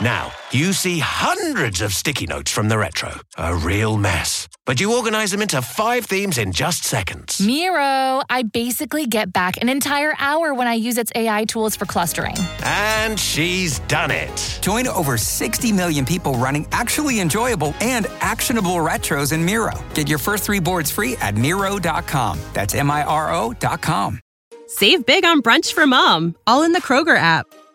Now, you see hundreds of sticky notes from the retro. A real mess. But you organize them into five themes in just seconds. Miro, I basically get back an entire hour when I use its AI tools for clustering. And she's done it. Join over 60 million people running actually enjoyable and actionable retros in Miro. Get your first three boards free at Miro.com. That's M I R O.com. Save big on brunch for mom, all in the Kroger app.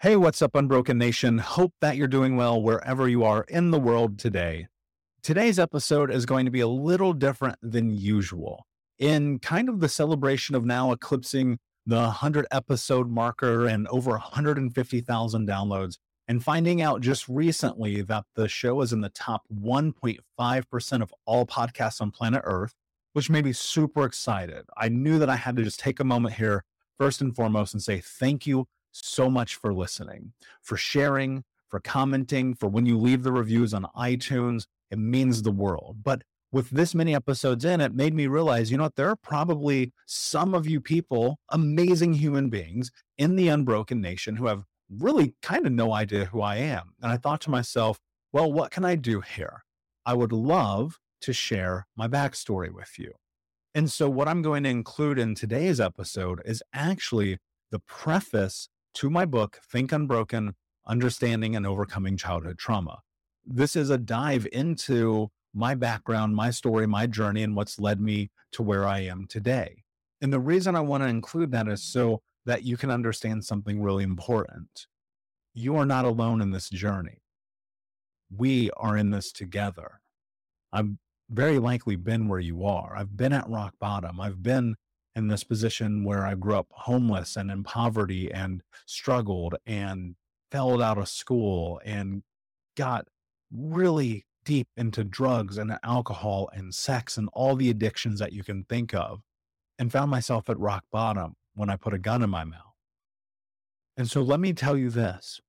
Hey, what's up, Unbroken Nation? Hope that you're doing well wherever you are in the world today. Today's episode is going to be a little different than usual in kind of the celebration of now eclipsing the 100 episode marker and over 150,000 downloads, and finding out just recently that the show is in the top 1.5% of all podcasts on planet Earth, which made me super excited. I knew that I had to just take a moment here, first and foremost, and say thank you so much for listening, for sharing, for commenting, for when you leave the reviews on iTunes. It means the world. But with this many episodes in, it made me realize, you know what, there are probably some of you people, amazing human beings in the unbroken nation who have really kind of no idea who I am. And I thought to myself, well, what can I do here? I would love to share my backstory with you. And so, what I'm going to include in today's episode is actually the preface to my book, Think Unbroken Understanding and Overcoming Childhood Trauma. This is a dive into my background, my story, my journey, and what's led me to where I am today. And the reason I want to include that is so that you can understand something really important. You are not alone in this journey. We are in this together. I've very likely been where you are. I've been at rock bottom. I've been in this position where I grew up homeless and in poverty and struggled and fell out of school and got really deep into drugs and alcohol and sex and all the addictions that you can think of and found myself at rock bottom when I put a gun in my mouth. And so let me tell you this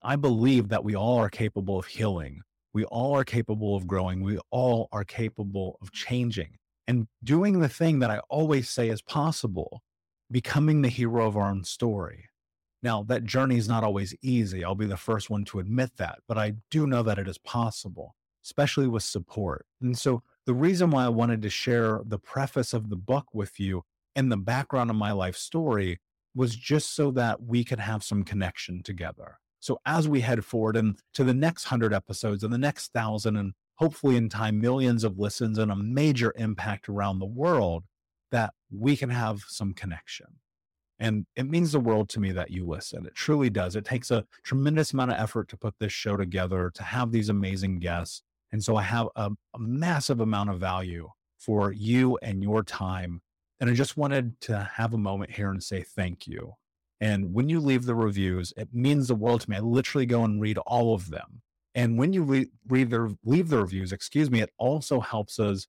I believe that we all are capable of healing. We all are capable of growing. We all are capable of changing and doing the thing that I always say is possible, becoming the hero of our own story. Now, that journey is not always easy. I'll be the first one to admit that, but I do know that it is possible, especially with support. And so, the reason why I wanted to share the preface of the book with you and the background of my life story was just so that we could have some connection together. So, as we head forward and to the next hundred episodes and the next thousand, and hopefully in time, millions of listens and a major impact around the world, that we can have some connection. And it means the world to me that you listen. It truly does. It takes a tremendous amount of effort to put this show together, to have these amazing guests. And so I have a, a massive amount of value for you and your time. And I just wanted to have a moment here and say thank you. And when you leave the reviews, it means the world to me. I literally go and read all of them. And when you re- read the, leave the reviews, excuse me, it also helps us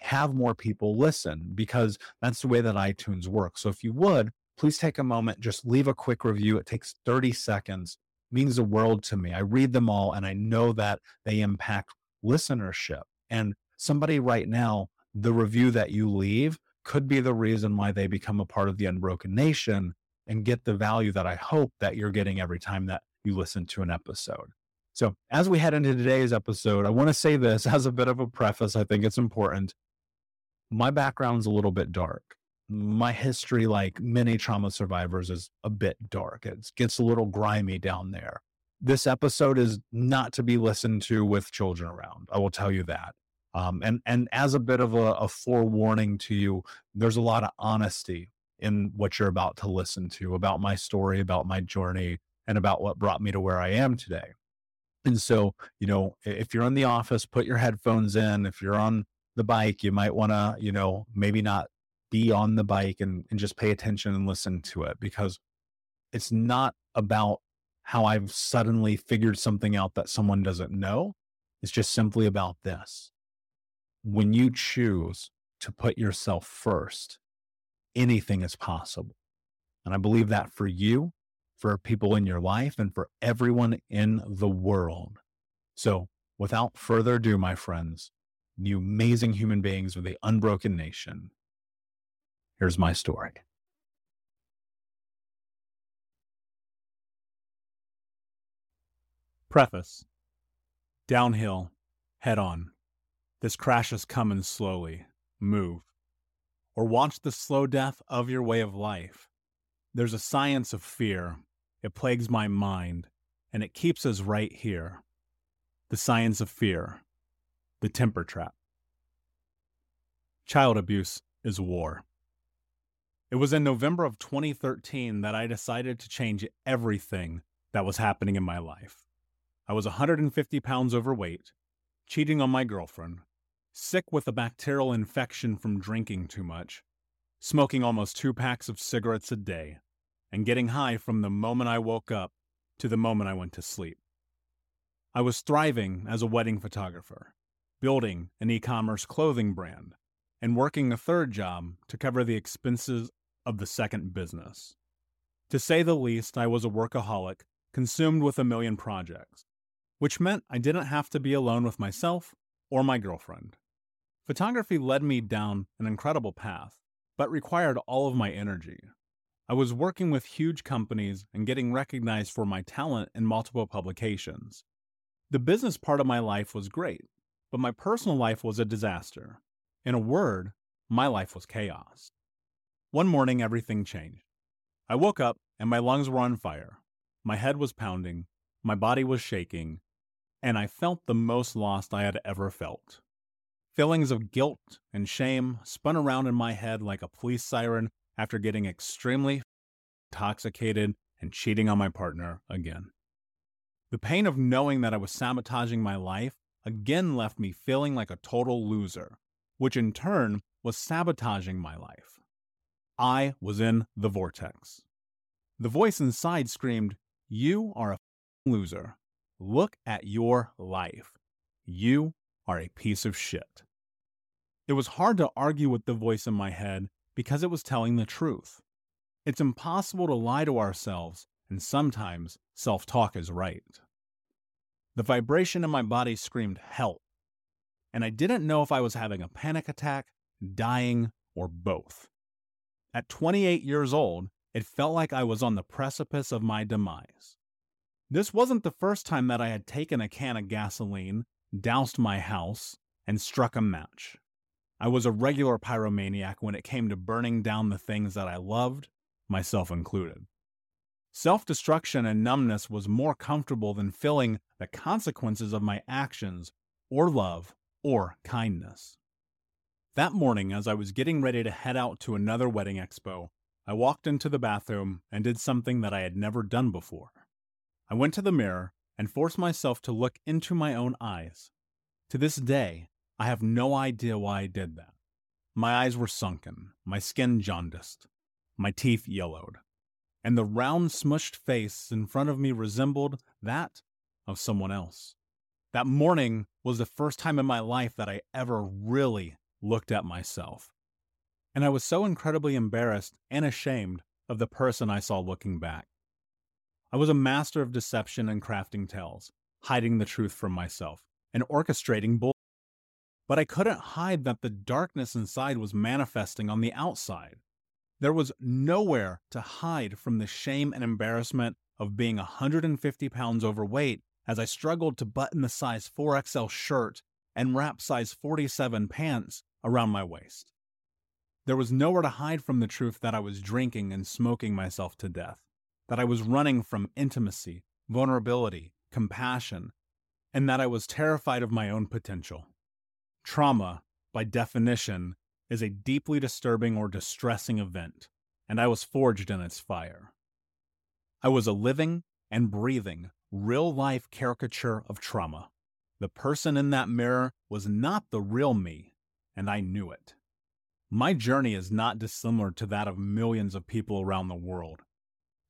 have more people listen because that's the way that iTunes works. So if you would, please take a moment, just leave a quick review. It takes 30 seconds, means the world to me. I read them all and I know that they impact listenership. And somebody right now, the review that you leave could be the reason why they become a part of the Unbroken Nation and get the value that I hope that you're getting every time that you listen to an episode. So, as we head into today's episode, I want to say this as a bit of a preface. I think it's important. My background's a little bit dark my history, like many trauma survivors, is a bit dark. It gets a little grimy down there. This episode is not to be listened to with children around. I will tell you that. Um, and and as a bit of a, a forewarning to you, there's a lot of honesty in what you're about to listen to about my story, about my journey, and about what brought me to where I am today. And so, you know, if you're in the office, put your headphones in. If you're on the bike, you might want to, you know, maybe not be on the bike and, and just pay attention and listen to it because it's not about how I've suddenly figured something out that someone doesn't know. It's just simply about this. When you choose to put yourself first, anything is possible. And I believe that for you, for people in your life, and for everyone in the world. So, without further ado, my friends, you amazing human beings with the unbroken nation, Here's my story. Preface Downhill, head on. This crash is coming slowly. Move. Or watch the slow death of your way of life. There's a science of fear. It plagues my mind, and it keeps us right here. The science of fear. The temper trap. Child abuse is war. It was in November of 2013 that I decided to change everything that was happening in my life. I was 150 pounds overweight, cheating on my girlfriend, sick with a bacterial infection from drinking too much, smoking almost two packs of cigarettes a day, and getting high from the moment I woke up to the moment I went to sleep. I was thriving as a wedding photographer, building an e commerce clothing brand, and working a third job to cover the expenses of the second business. To say the least, I was a workaholic, consumed with a million projects, which meant I didn't have to be alone with myself or my girlfriend. Photography led me down an incredible path, but required all of my energy. I was working with huge companies and getting recognized for my talent in multiple publications. The business part of my life was great, but my personal life was a disaster. In a word, my life was chaos. One morning, everything changed. I woke up and my lungs were on fire. My head was pounding, my body was shaking, and I felt the most lost I had ever felt. Feelings of guilt and shame spun around in my head like a police siren after getting extremely intoxicated and cheating on my partner again. The pain of knowing that I was sabotaging my life again left me feeling like a total loser, which in turn was sabotaging my life. I was in the vortex. The voice inside screamed, You are a loser. Look at your life. You are a piece of shit. It was hard to argue with the voice in my head because it was telling the truth. It's impossible to lie to ourselves, and sometimes self talk is right. The vibration in my body screamed help, and I didn't know if I was having a panic attack, dying, or both. At 28 years old, it felt like I was on the precipice of my demise. This wasn't the first time that I had taken a can of gasoline, doused my house, and struck a match. I was a regular pyromaniac when it came to burning down the things that I loved, myself included. Self destruction and numbness was more comfortable than feeling the consequences of my actions, or love, or kindness. That morning, as I was getting ready to head out to another wedding expo, I walked into the bathroom and did something that I had never done before. I went to the mirror and forced myself to look into my own eyes. To this day, I have no idea why I did that. My eyes were sunken, my skin jaundiced, my teeth yellowed, and the round, smushed face in front of me resembled that of someone else. That morning was the first time in my life that I ever really looked at myself. And I was so incredibly embarrassed and ashamed of the person I saw looking back. I was a master of deception and crafting tales, hiding the truth from myself, and orchestrating bull. But I couldn't hide that the darkness inside was manifesting on the outside. There was nowhere to hide from the shame and embarrassment of being 150 pounds overweight as I struggled to button the size 4XL shirt and wrap size 47 pants around my waist. There was nowhere to hide from the truth that I was drinking and smoking myself to death, that I was running from intimacy, vulnerability, compassion, and that I was terrified of my own potential. Trauma, by definition, is a deeply disturbing or distressing event, and I was forged in its fire. I was a living and breathing, real life caricature of trauma. The person in that mirror was not the real me, and I knew it. My journey is not dissimilar to that of millions of people around the world.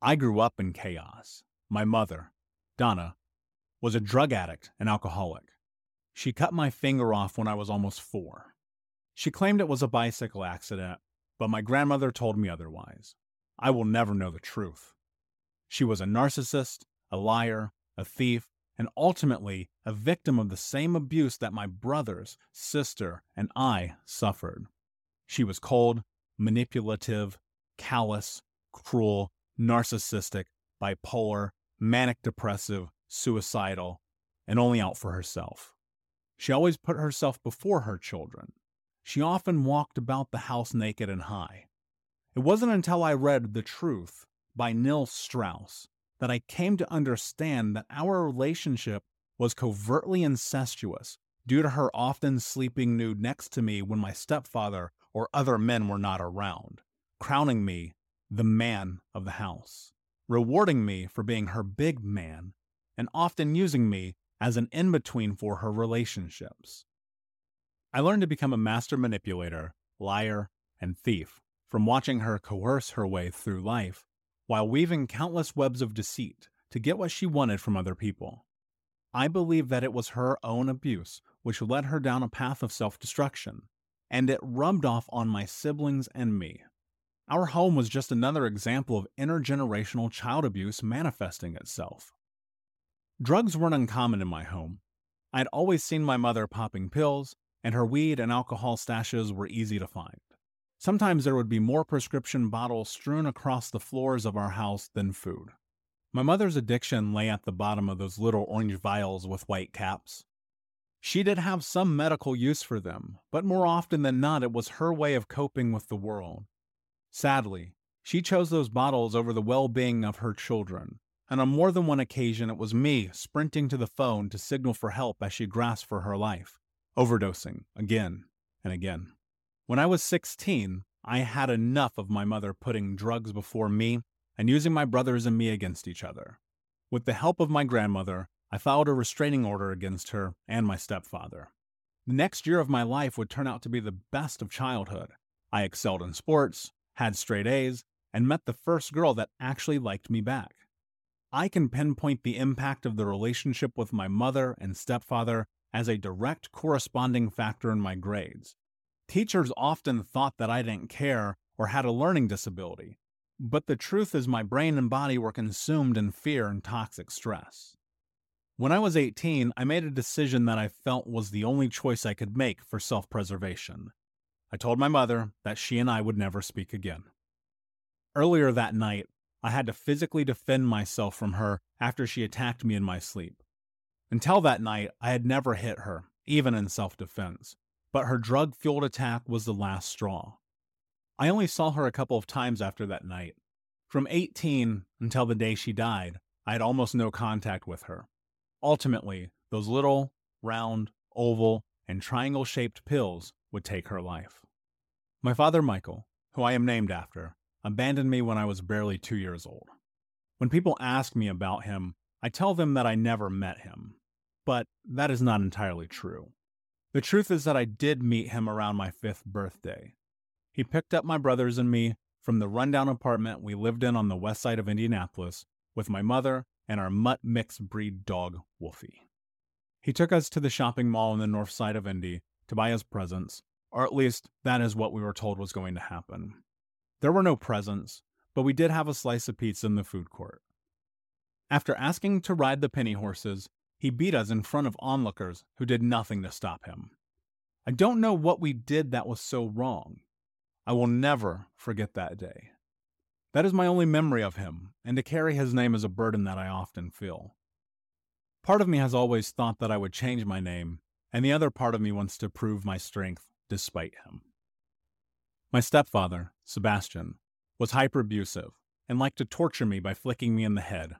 I grew up in chaos. My mother, Donna, was a drug addict and alcoholic. She cut my finger off when I was almost four. She claimed it was a bicycle accident, but my grandmother told me otherwise. I will never know the truth. She was a narcissist, a liar, a thief, and ultimately a victim of the same abuse that my brothers, sister, and I suffered. She was cold, manipulative, callous, cruel, narcissistic, bipolar, manic depressive, suicidal, and only out for herself. She always put herself before her children. She often walked about the house naked and high. It wasn't until I read The Truth by Neil Strauss that I came to understand that our relationship was covertly incestuous due to her often sleeping nude next to me when my stepfather or other men were not around, crowning me the man of the house, rewarding me for being her big man, and often using me as an in between for her relationships. I learned to become a master manipulator, liar, and thief from watching her coerce her way through life while weaving countless webs of deceit to get what she wanted from other people. I believe that it was her own abuse which led her down a path of self destruction, and it rubbed off on my siblings and me. Our home was just another example of intergenerational child abuse manifesting itself. Drugs weren't uncommon in my home. I'd always seen my mother popping pills, and her weed and alcohol stashes were easy to find. Sometimes there would be more prescription bottles strewn across the floors of our house than food. My mother's addiction lay at the bottom of those little orange vials with white caps. She did have some medical use for them, but more often than not, it was her way of coping with the world. Sadly, she chose those bottles over the well being of her children, and on more than one occasion, it was me sprinting to the phone to signal for help as she grasped for her life, overdosing again and again. When I was 16, I had enough of my mother putting drugs before me and using my brothers and me against each other. With the help of my grandmother, I filed a restraining order against her and my stepfather. The next year of my life would turn out to be the best of childhood. I excelled in sports, had straight A's, and met the first girl that actually liked me back. I can pinpoint the impact of the relationship with my mother and stepfather as a direct corresponding factor in my grades. Teachers often thought that I didn't care or had a learning disability, but the truth is, my brain and body were consumed in fear and toxic stress. When I was 18, I made a decision that I felt was the only choice I could make for self preservation. I told my mother that she and I would never speak again. Earlier that night, I had to physically defend myself from her after she attacked me in my sleep. Until that night, I had never hit her, even in self defense, but her drug fueled attack was the last straw. I only saw her a couple of times after that night. From 18 until the day she died, I had almost no contact with her. Ultimately, those little, round, oval, and triangle shaped pills would take her life. My father, Michael, who I am named after, abandoned me when I was barely two years old. When people ask me about him, I tell them that I never met him. But that is not entirely true. The truth is that I did meet him around my fifth birthday. He picked up my brothers and me from the rundown apartment we lived in on the west side of Indianapolis with my mother and our mutt mixed breed dog, Wolfie. He took us to the shopping mall on the north side of Indy to buy us presents, or at least that is what we were told was going to happen. There were no presents, but we did have a slice of pizza in the food court. After asking to ride the penny horses, he beat us in front of onlookers who did nothing to stop him. I don't know what we did that was so wrong. I will never forget that day. That is my only memory of him, and to carry his name is a burden that I often feel. Part of me has always thought that I would change my name, and the other part of me wants to prove my strength despite him. My stepfather, Sebastian, was hyper abusive and liked to torture me by flicking me in the head,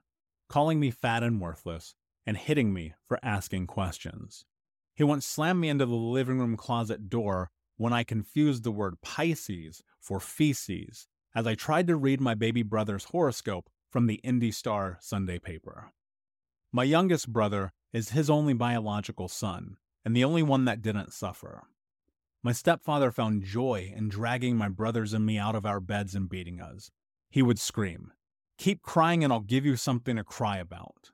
calling me fat and worthless, and hitting me for asking questions. He once slammed me into the living room closet door when I confused the word Pisces for feces as I tried to read my baby brother's horoscope from the Indy Star Sunday paper. My youngest brother is his only biological son, and the only one that didn't suffer. My stepfather found joy in dragging my brothers and me out of our beds and beating us. He would scream, Keep crying and I'll give you something to cry about.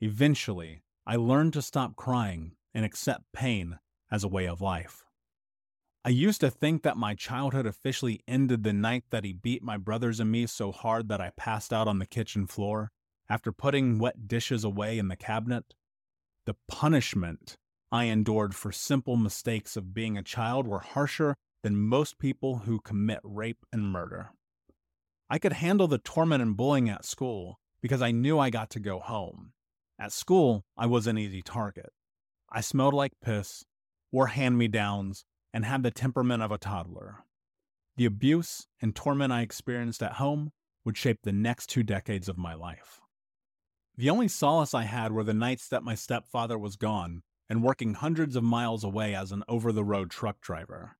Eventually, I learned to stop crying and accept pain as a way of life. I used to think that my childhood officially ended the night that he beat my brothers and me so hard that I passed out on the kitchen floor after putting wet dishes away in the cabinet. The punishment I endured for simple mistakes of being a child were harsher than most people who commit rape and murder. I could handle the torment and bullying at school because I knew I got to go home. At school, I was an easy target. I smelled like piss, wore hand me downs, and had the temperament of a toddler. The abuse and torment I experienced at home would shape the next two decades of my life. The only solace I had were the nights that my stepfather was gone and working hundreds of miles away as an over the road truck driver.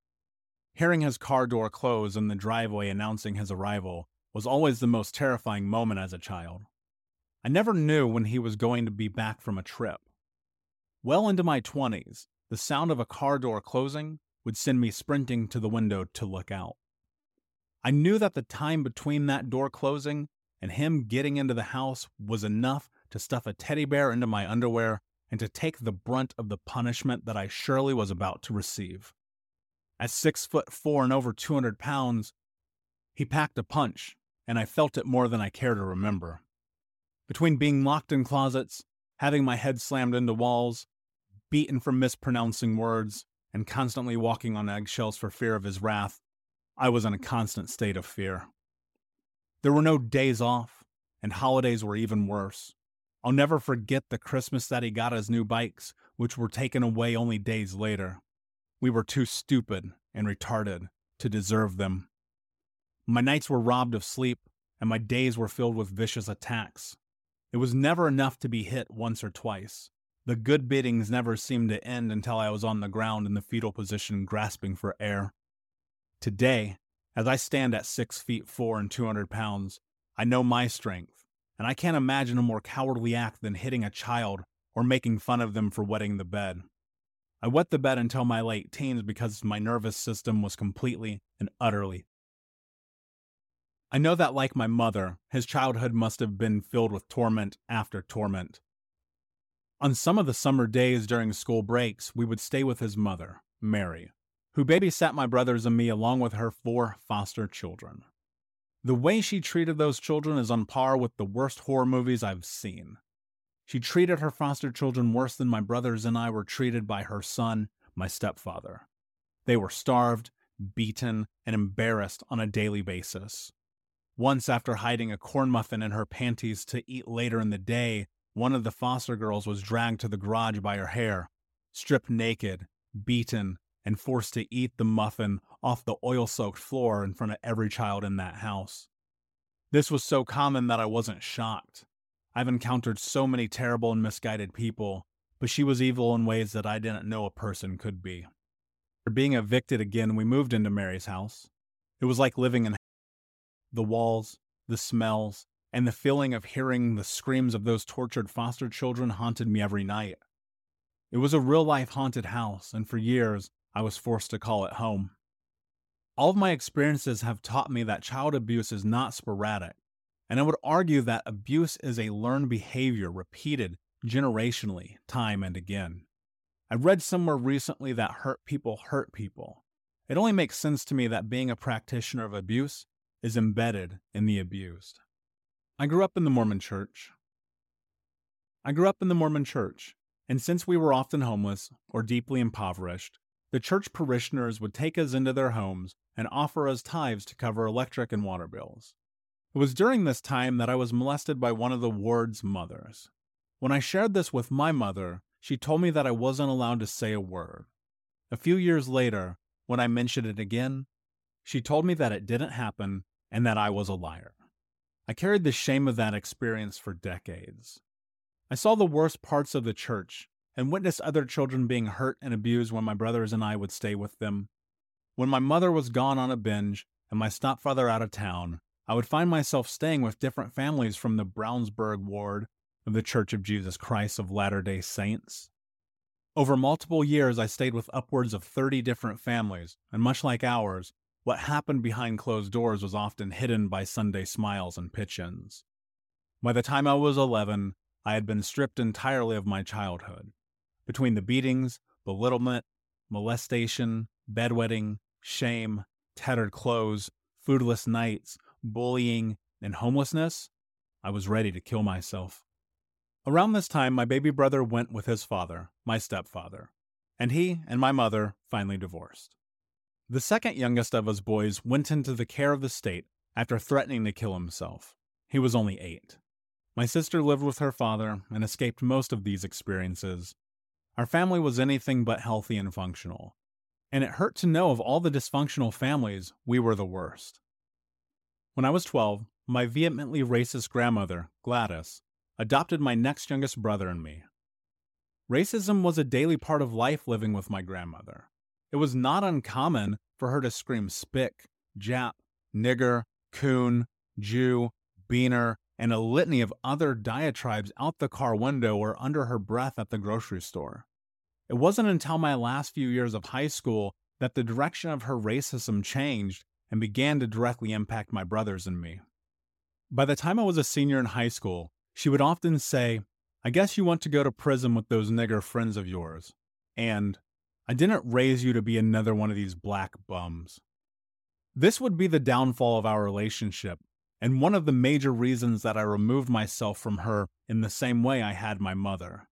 Hearing his car door close in the driveway announcing his arrival was always the most terrifying moment as a child. I never knew when he was going to be back from a trip. Well into my 20s, the sound of a car door closing would send me sprinting to the window to look out. I knew that the time between that door closing and him getting into the house was enough to stuff a teddy bear into my underwear and to take the brunt of the punishment that I surely was about to receive. At six foot four and over 200 pounds, he packed a punch, and I felt it more than I care to remember. Between being locked in closets, having my head slammed into walls, beaten for mispronouncing words, and constantly walking on eggshells for fear of his wrath, I was in a constant state of fear. There were no days off, and holidays were even worse. I'll never forget the Christmas that he got his new bikes, which were taken away only days later. We were too stupid and retarded to deserve them. My nights were robbed of sleep, and my days were filled with vicious attacks. It was never enough to be hit once or twice. The good biddings never seemed to end until I was on the ground in the fetal position grasping for air. Today, as I stand at six feet four and 200 pounds, I know my strength, and I can't imagine a more cowardly act than hitting a child or making fun of them for wetting the bed. I wet the bed until my late teens because my nervous system was completely and utterly. I know that, like my mother, his childhood must have been filled with torment after torment. On some of the summer days during school breaks, we would stay with his mother, Mary, who babysat my brothers and me along with her four foster children. The way she treated those children is on par with the worst horror movies I've seen. She treated her foster children worse than my brothers and I were treated by her son, my stepfather. They were starved, beaten, and embarrassed on a daily basis. Once, after hiding a corn muffin in her panties to eat later in the day, one of the foster girls was dragged to the garage by her hair, stripped naked, beaten, and forced to eat the muffin off the oil soaked floor in front of every child in that house. This was so common that I wasn't shocked. I've encountered so many terrible and misguided people, but she was evil in ways that I didn't know a person could be. After being evicted again, we moved into Mary's house. It was like living in the walls, the smells, and the feeling of hearing the screams of those tortured foster children haunted me every night. It was a real life haunted house, and for years I was forced to call it home. All of my experiences have taught me that child abuse is not sporadic, and I would argue that abuse is a learned behavior repeated generationally, time and again. I read somewhere recently that hurt people hurt people. It only makes sense to me that being a practitioner of abuse is embedded in the abused. I grew up in the Mormon church. I grew up in the Mormon church, and since we were often homeless or deeply impoverished, the church parishioners would take us into their homes and offer us tithes to cover electric and water bills. It was during this time that I was molested by one of the ward's mothers. When I shared this with my mother, she told me that I wasn't allowed to say a word. A few years later, when I mentioned it again, she told me that it didn't happen and that I was a liar. I carried the shame of that experience for decades. I saw the worst parts of the church and witnessed other children being hurt and abused when my brothers and I would stay with them. When my mother was gone on a binge and my stepfather out of town, I would find myself staying with different families from the Brownsburg ward of the Church of Jesus Christ of Latter day Saints. Over multiple years, I stayed with upwards of 30 different families, and much like ours, what happened behind closed doors was often hidden by Sunday smiles and pitch. By the time I was 11, I had been stripped entirely of my childhood. Between the beatings, belittlement, molestation, bedwetting, shame, tattered clothes, foodless nights, bullying, and homelessness, I was ready to kill myself. Around this time, my baby brother went with his father, my stepfather, and he and my mother finally divorced. The second youngest of us boys went into the care of the state after threatening to kill himself. He was only eight. My sister lived with her father and escaped most of these experiences, Our family was anything but healthy and functional, and it hurt to know of all the dysfunctional families, we were the worst. When I was 12, my vehemently racist grandmother, Gladys, adopted my next youngest brother and me. Racism was a daily part of life living with my grandmother. It was not uncommon for her to scream spick, Jap, nigger, coon, Jew, beaner, and a litany of other diatribes out the car window or under her breath at the grocery store. It wasn't until my last few years of high school that the direction of her racism changed and began to directly impact my brothers and me. By the time I was a senior in high school, she would often say, I guess you want to go to prison with those nigger friends of yours. And, I didn't raise you to be another one of these black bums. This would be the downfall of our relationship, and one of the major reasons that I removed myself from her in the same way I had my mother.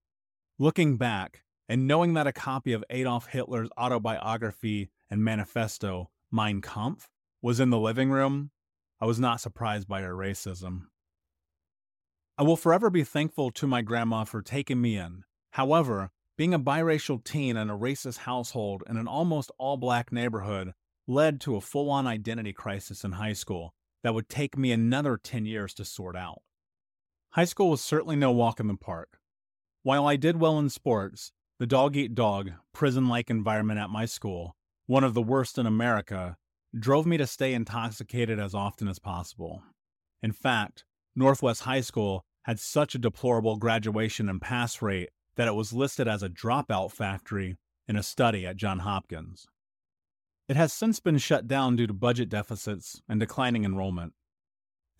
Looking back, and knowing that a copy of Adolf Hitler's autobiography and manifesto, Mein Kampf, was in the living room, I was not surprised by her racism. I will forever be thankful to my grandma for taking me in. However, being a biracial teen in a racist household in an almost all black neighborhood led to a full on identity crisis in high school that would take me another 10 years to sort out. High school was certainly no walk in the park. While I did well in sports, the dog eat dog, prison like environment at my school, one of the worst in America, drove me to stay intoxicated as often as possible. In fact, Northwest High School had such a deplorable graduation and pass rate that it was listed as a dropout factory in a study at Johns Hopkins. It has since been shut down due to budget deficits and declining enrollment.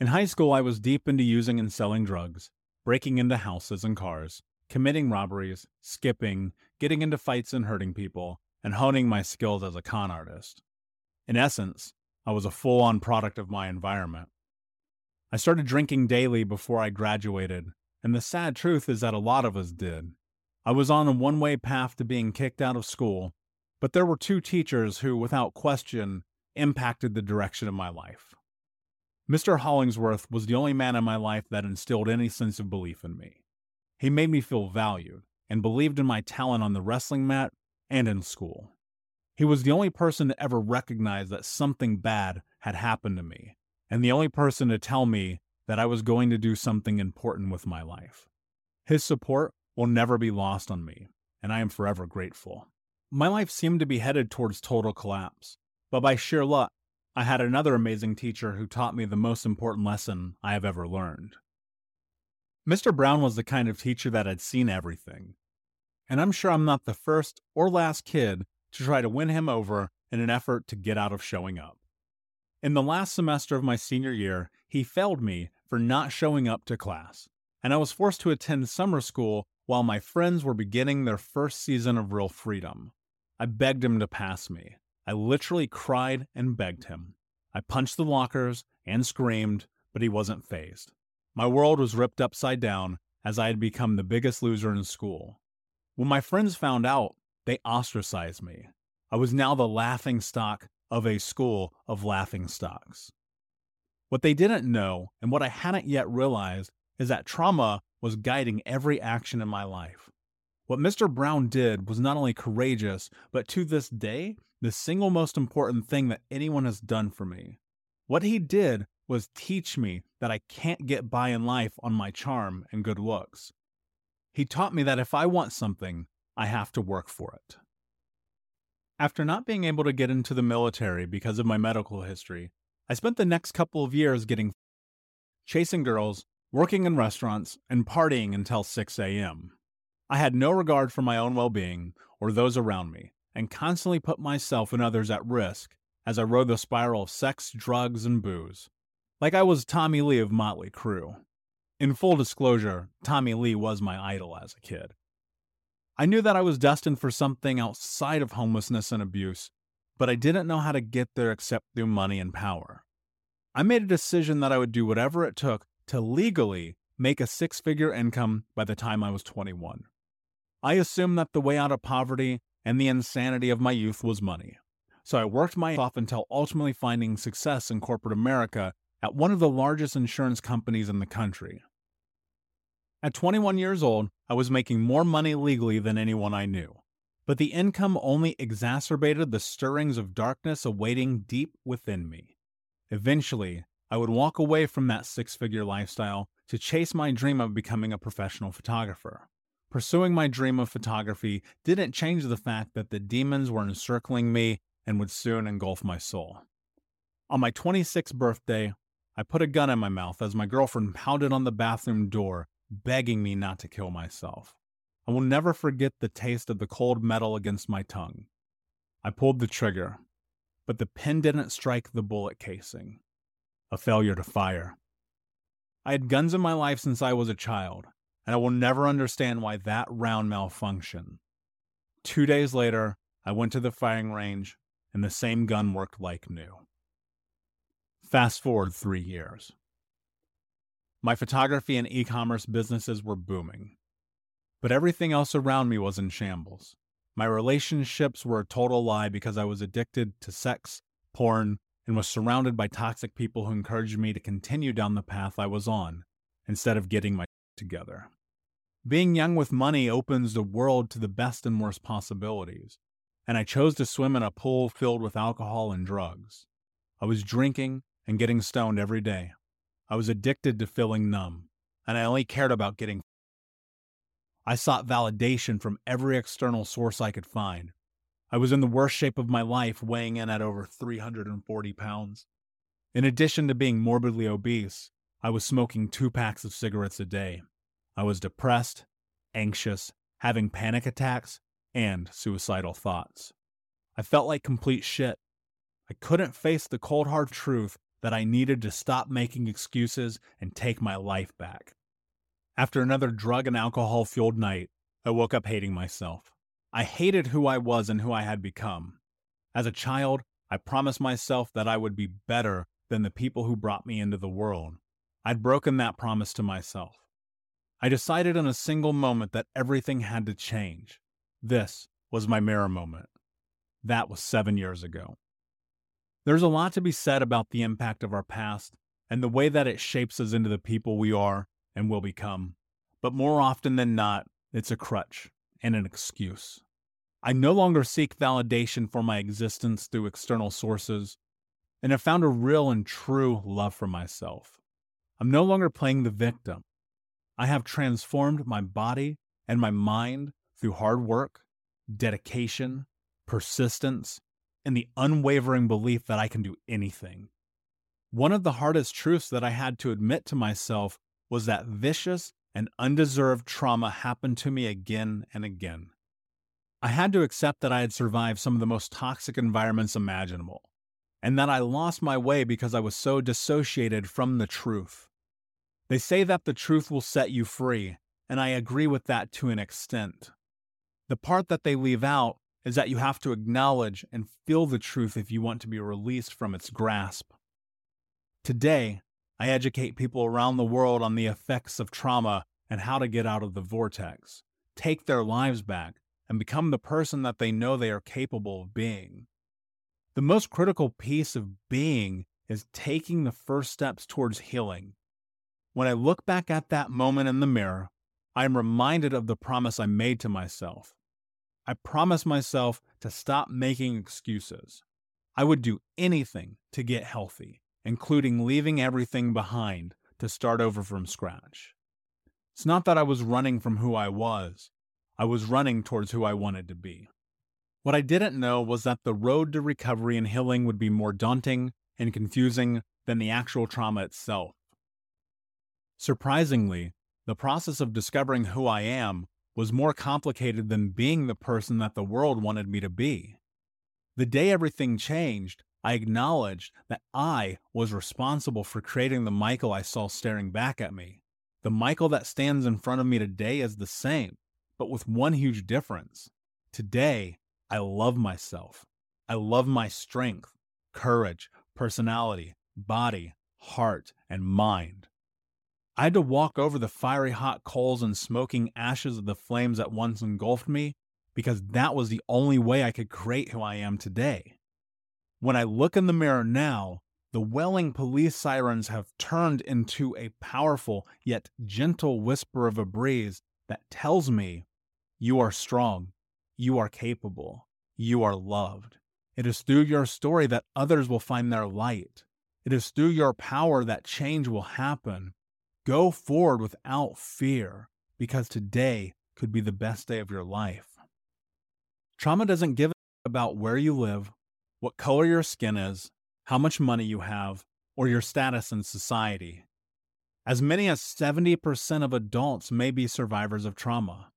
In high school, I was deep into using and selling drugs, breaking into houses and cars, committing robberies, skipping, getting into fights and hurting people, and honing my skills as a con artist. In essence, I was a full on product of my environment. I started drinking daily before I graduated, and the sad truth is that a lot of us did. I was on a one way path to being kicked out of school, but there were two teachers who, without question, impacted the direction of my life. Mr. Hollingsworth was the only man in my life that instilled any sense of belief in me. He made me feel valued and believed in my talent on the wrestling mat and in school. He was the only person to ever recognize that something bad had happened to me, and the only person to tell me that I was going to do something important with my life. His support will never be lost on me, and I am forever grateful. My life seemed to be headed towards total collapse, but by sheer luck, I had another amazing teacher who taught me the most important lesson I have ever learned. Mr. Brown was the kind of teacher that had seen everything, and I'm sure I'm not the first or last kid to try to win him over in an effort to get out of showing up. In the last semester of my senior year, he failed me for not showing up to class, and I was forced to attend summer school while my friends were beginning their first season of real freedom. I begged him to pass me. I literally cried and begged him. I punched the lockers and screamed, but he wasn't phased. My world was ripped upside down as I had become the biggest loser in school. When my friends found out, they ostracized me. I was now the laughing stock of a school of laughing stocks. What they didn't know, and what I hadn't yet realized, is that trauma was guiding every action in my life. What Mr. Brown did was not only courageous, but to this day, the single most important thing that anyone has done for me. What he did was teach me that I can't get by in life on my charm and good looks. He taught me that if I want something, I have to work for it. After not being able to get into the military because of my medical history, I spent the next couple of years getting chasing girls working in restaurants, and partying until 6 a.m. I had no regard for my own well being or those around me, and constantly put myself and others at risk as I rode the spiral of sex, drugs, and booze. Like I was Tommy Lee of Motley Crue. In full disclosure, Tommy Lee was my idol as a kid. I knew that I was destined for something outside of homelessness and abuse, but I didn't know how to get there except through money and power. I made a decision that I would do whatever it took to legally make a six figure income by the time I was 21. I assumed that the way out of poverty and the insanity of my youth was money. So I worked my off until ultimately finding success in corporate America at one of the largest insurance companies in the country. At 21 years old, I was making more money legally than anyone I knew. But the income only exacerbated the stirrings of darkness awaiting deep within me. Eventually, I would walk away from that six figure lifestyle to chase my dream of becoming a professional photographer. Pursuing my dream of photography didn't change the fact that the demons were encircling me and would soon engulf my soul. On my 26th birthday, I put a gun in my mouth as my girlfriend pounded on the bathroom door, begging me not to kill myself. I will never forget the taste of the cold metal against my tongue. I pulled the trigger, but the pin didn't strike the bullet casing. A failure to fire. I had guns in my life since I was a child, and I will never understand why that round malfunctioned. Two days later, I went to the firing range, and the same gun worked like new. Fast forward three years. My photography and e commerce businesses were booming but everything else around me was in shambles. My relationships were a total lie because I was addicted to sex, porn, and was surrounded by toxic people who encouraged me to continue down the path I was on instead of getting my together. Being young with money opens the world to the best and worst possibilities, and I chose to swim in a pool filled with alcohol and drugs. I was drinking and getting stoned every day. I was addicted to feeling numb, and I only cared about getting I sought validation from every external source I could find. I was in the worst shape of my life, weighing in at over 340 pounds. In addition to being morbidly obese, I was smoking two packs of cigarettes a day. I was depressed, anxious, having panic attacks, and suicidal thoughts. I felt like complete shit. I couldn't face the cold hard truth that I needed to stop making excuses and take my life back. After another drug and alcohol fueled night, I woke up hating myself. I hated who I was and who I had become. As a child, I promised myself that I would be better than the people who brought me into the world. I'd broken that promise to myself. I decided in a single moment that everything had to change. This was my mirror moment. That was seven years ago. There's a lot to be said about the impact of our past and the way that it shapes us into the people we are and will become. But more often than not, it's a crutch and an excuse. I no longer seek validation for my existence through external sources, and have found a real and true love for myself. I'm no longer playing the victim. I have transformed my body and my mind through hard work, dedication, persistence, and the unwavering belief that I can do anything. One of the hardest truths that I had to admit to myself was that vicious and undeserved trauma happened to me again and again. I had to accept that I had survived some of the most toxic environments imaginable, and that I lost my way because I was so dissociated from the truth. They say that the truth will set you free, and I agree with that to an extent. The part that they leave out is that you have to acknowledge and feel the truth if you want to be released from its grasp. Today, I educate people around the world on the effects of trauma and how to get out of the vortex, take their lives back, and become the person that they know they are capable of being. The most critical piece of being is taking the first steps towards healing. When I look back at that moment in the mirror, I am reminded of the promise I made to myself. I promised myself to stop making excuses. I would do anything to get healthy including leaving everything behind to start over from scratch. It's not that I was running from who I was, I was running towards who I wanted to be. What I didn't know was that the road to recovery and healing would be more daunting and confusing than the actual trauma itself. Surprisingly, the process of discovering who I am was more complicated than being the person that the world wanted me to be. The day everything changed, I acknowledged that I was responsible for creating the Michael I saw staring back at me. The Michael that stands in front of me today is the same, but with one huge difference. Today, I love myself. I love my strength, courage, personality, body, heart, and mind. I had to walk over the fiery hot coals and smoking ashes of the flames that once engulfed me because that was the only way I could create who I am today. When I look in the mirror now, The wailing police sirens have turned into a powerful yet gentle whisper of a breeze that tells me you are strong, you are capable, you are loved. It is through your story that others will find their light. It is through your power that change will happen. Go forward without fear because today could be the best day of your life. Trauma doesn't give about where you live, what color your skin is, how much money you have, or your status in society. As many as 70% of adults may be survivors of trauma.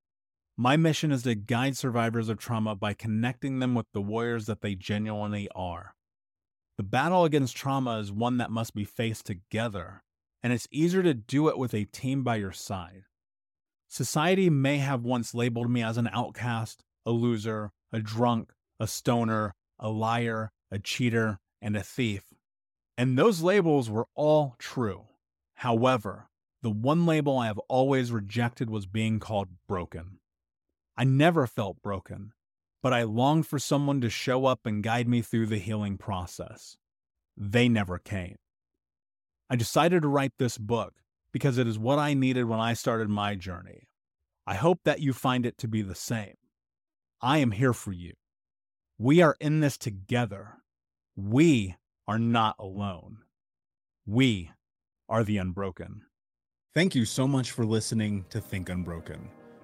My mission is to guide survivors of trauma by connecting them with the warriors that they genuinely are. The battle against trauma is one that must be faced together, and it's easier to do it with a team by your side. Society may have once labeled me as an outcast, a loser, a drunk, a stoner, a liar, a cheater, and a thief. And those labels were all true. However, the one label I have always rejected was being called broken. I never felt broken, but I longed for someone to show up and guide me through the healing process. They never came. I decided to write this book because it is what I needed when I started my journey. I hope that you find it to be the same. I am here for you. We are in this together. We are not alone. We are the unbroken. Thank you so much for listening to Think Unbroken.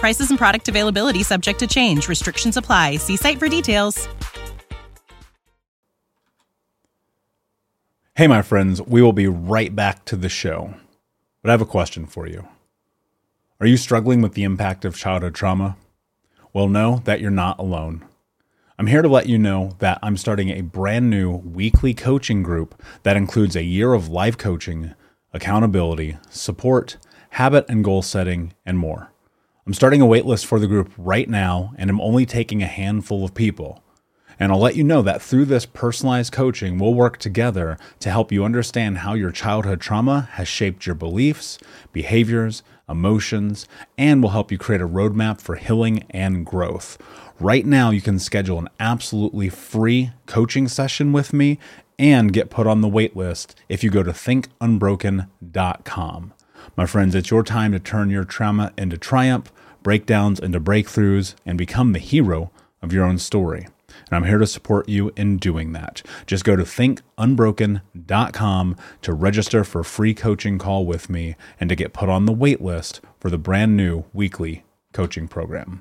Prices and product availability subject to change. Restrictions apply. See site for details. Hey, my friends, we will be right back to the show. But I have a question for you. Are you struggling with the impact of childhood trauma? Well, know that you're not alone. I'm here to let you know that I'm starting a brand new weekly coaching group that includes a year of live coaching, accountability, support, habit and goal setting, and more. I'm starting a waitlist for the group right now, and I'm only taking a handful of people. And I'll let you know that through this personalized coaching, we'll work together to help you understand how your childhood trauma has shaped your beliefs, behaviors, emotions, and we'll help you create a roadmap for healing and growth. Right now, you can schedule an absolutely free coaching session with me and get put on the waitlist if you go to thinkunbroken.com. My friends, it's your time to turn your trauma into triumph, breakdowns into breakthroughs, and become the hero of your own story and I'm here to support you in doing that. Just go to thinkunbroken.com to register for a free coaching call with me and to get put on the wait list for the brand new weekly coaching program.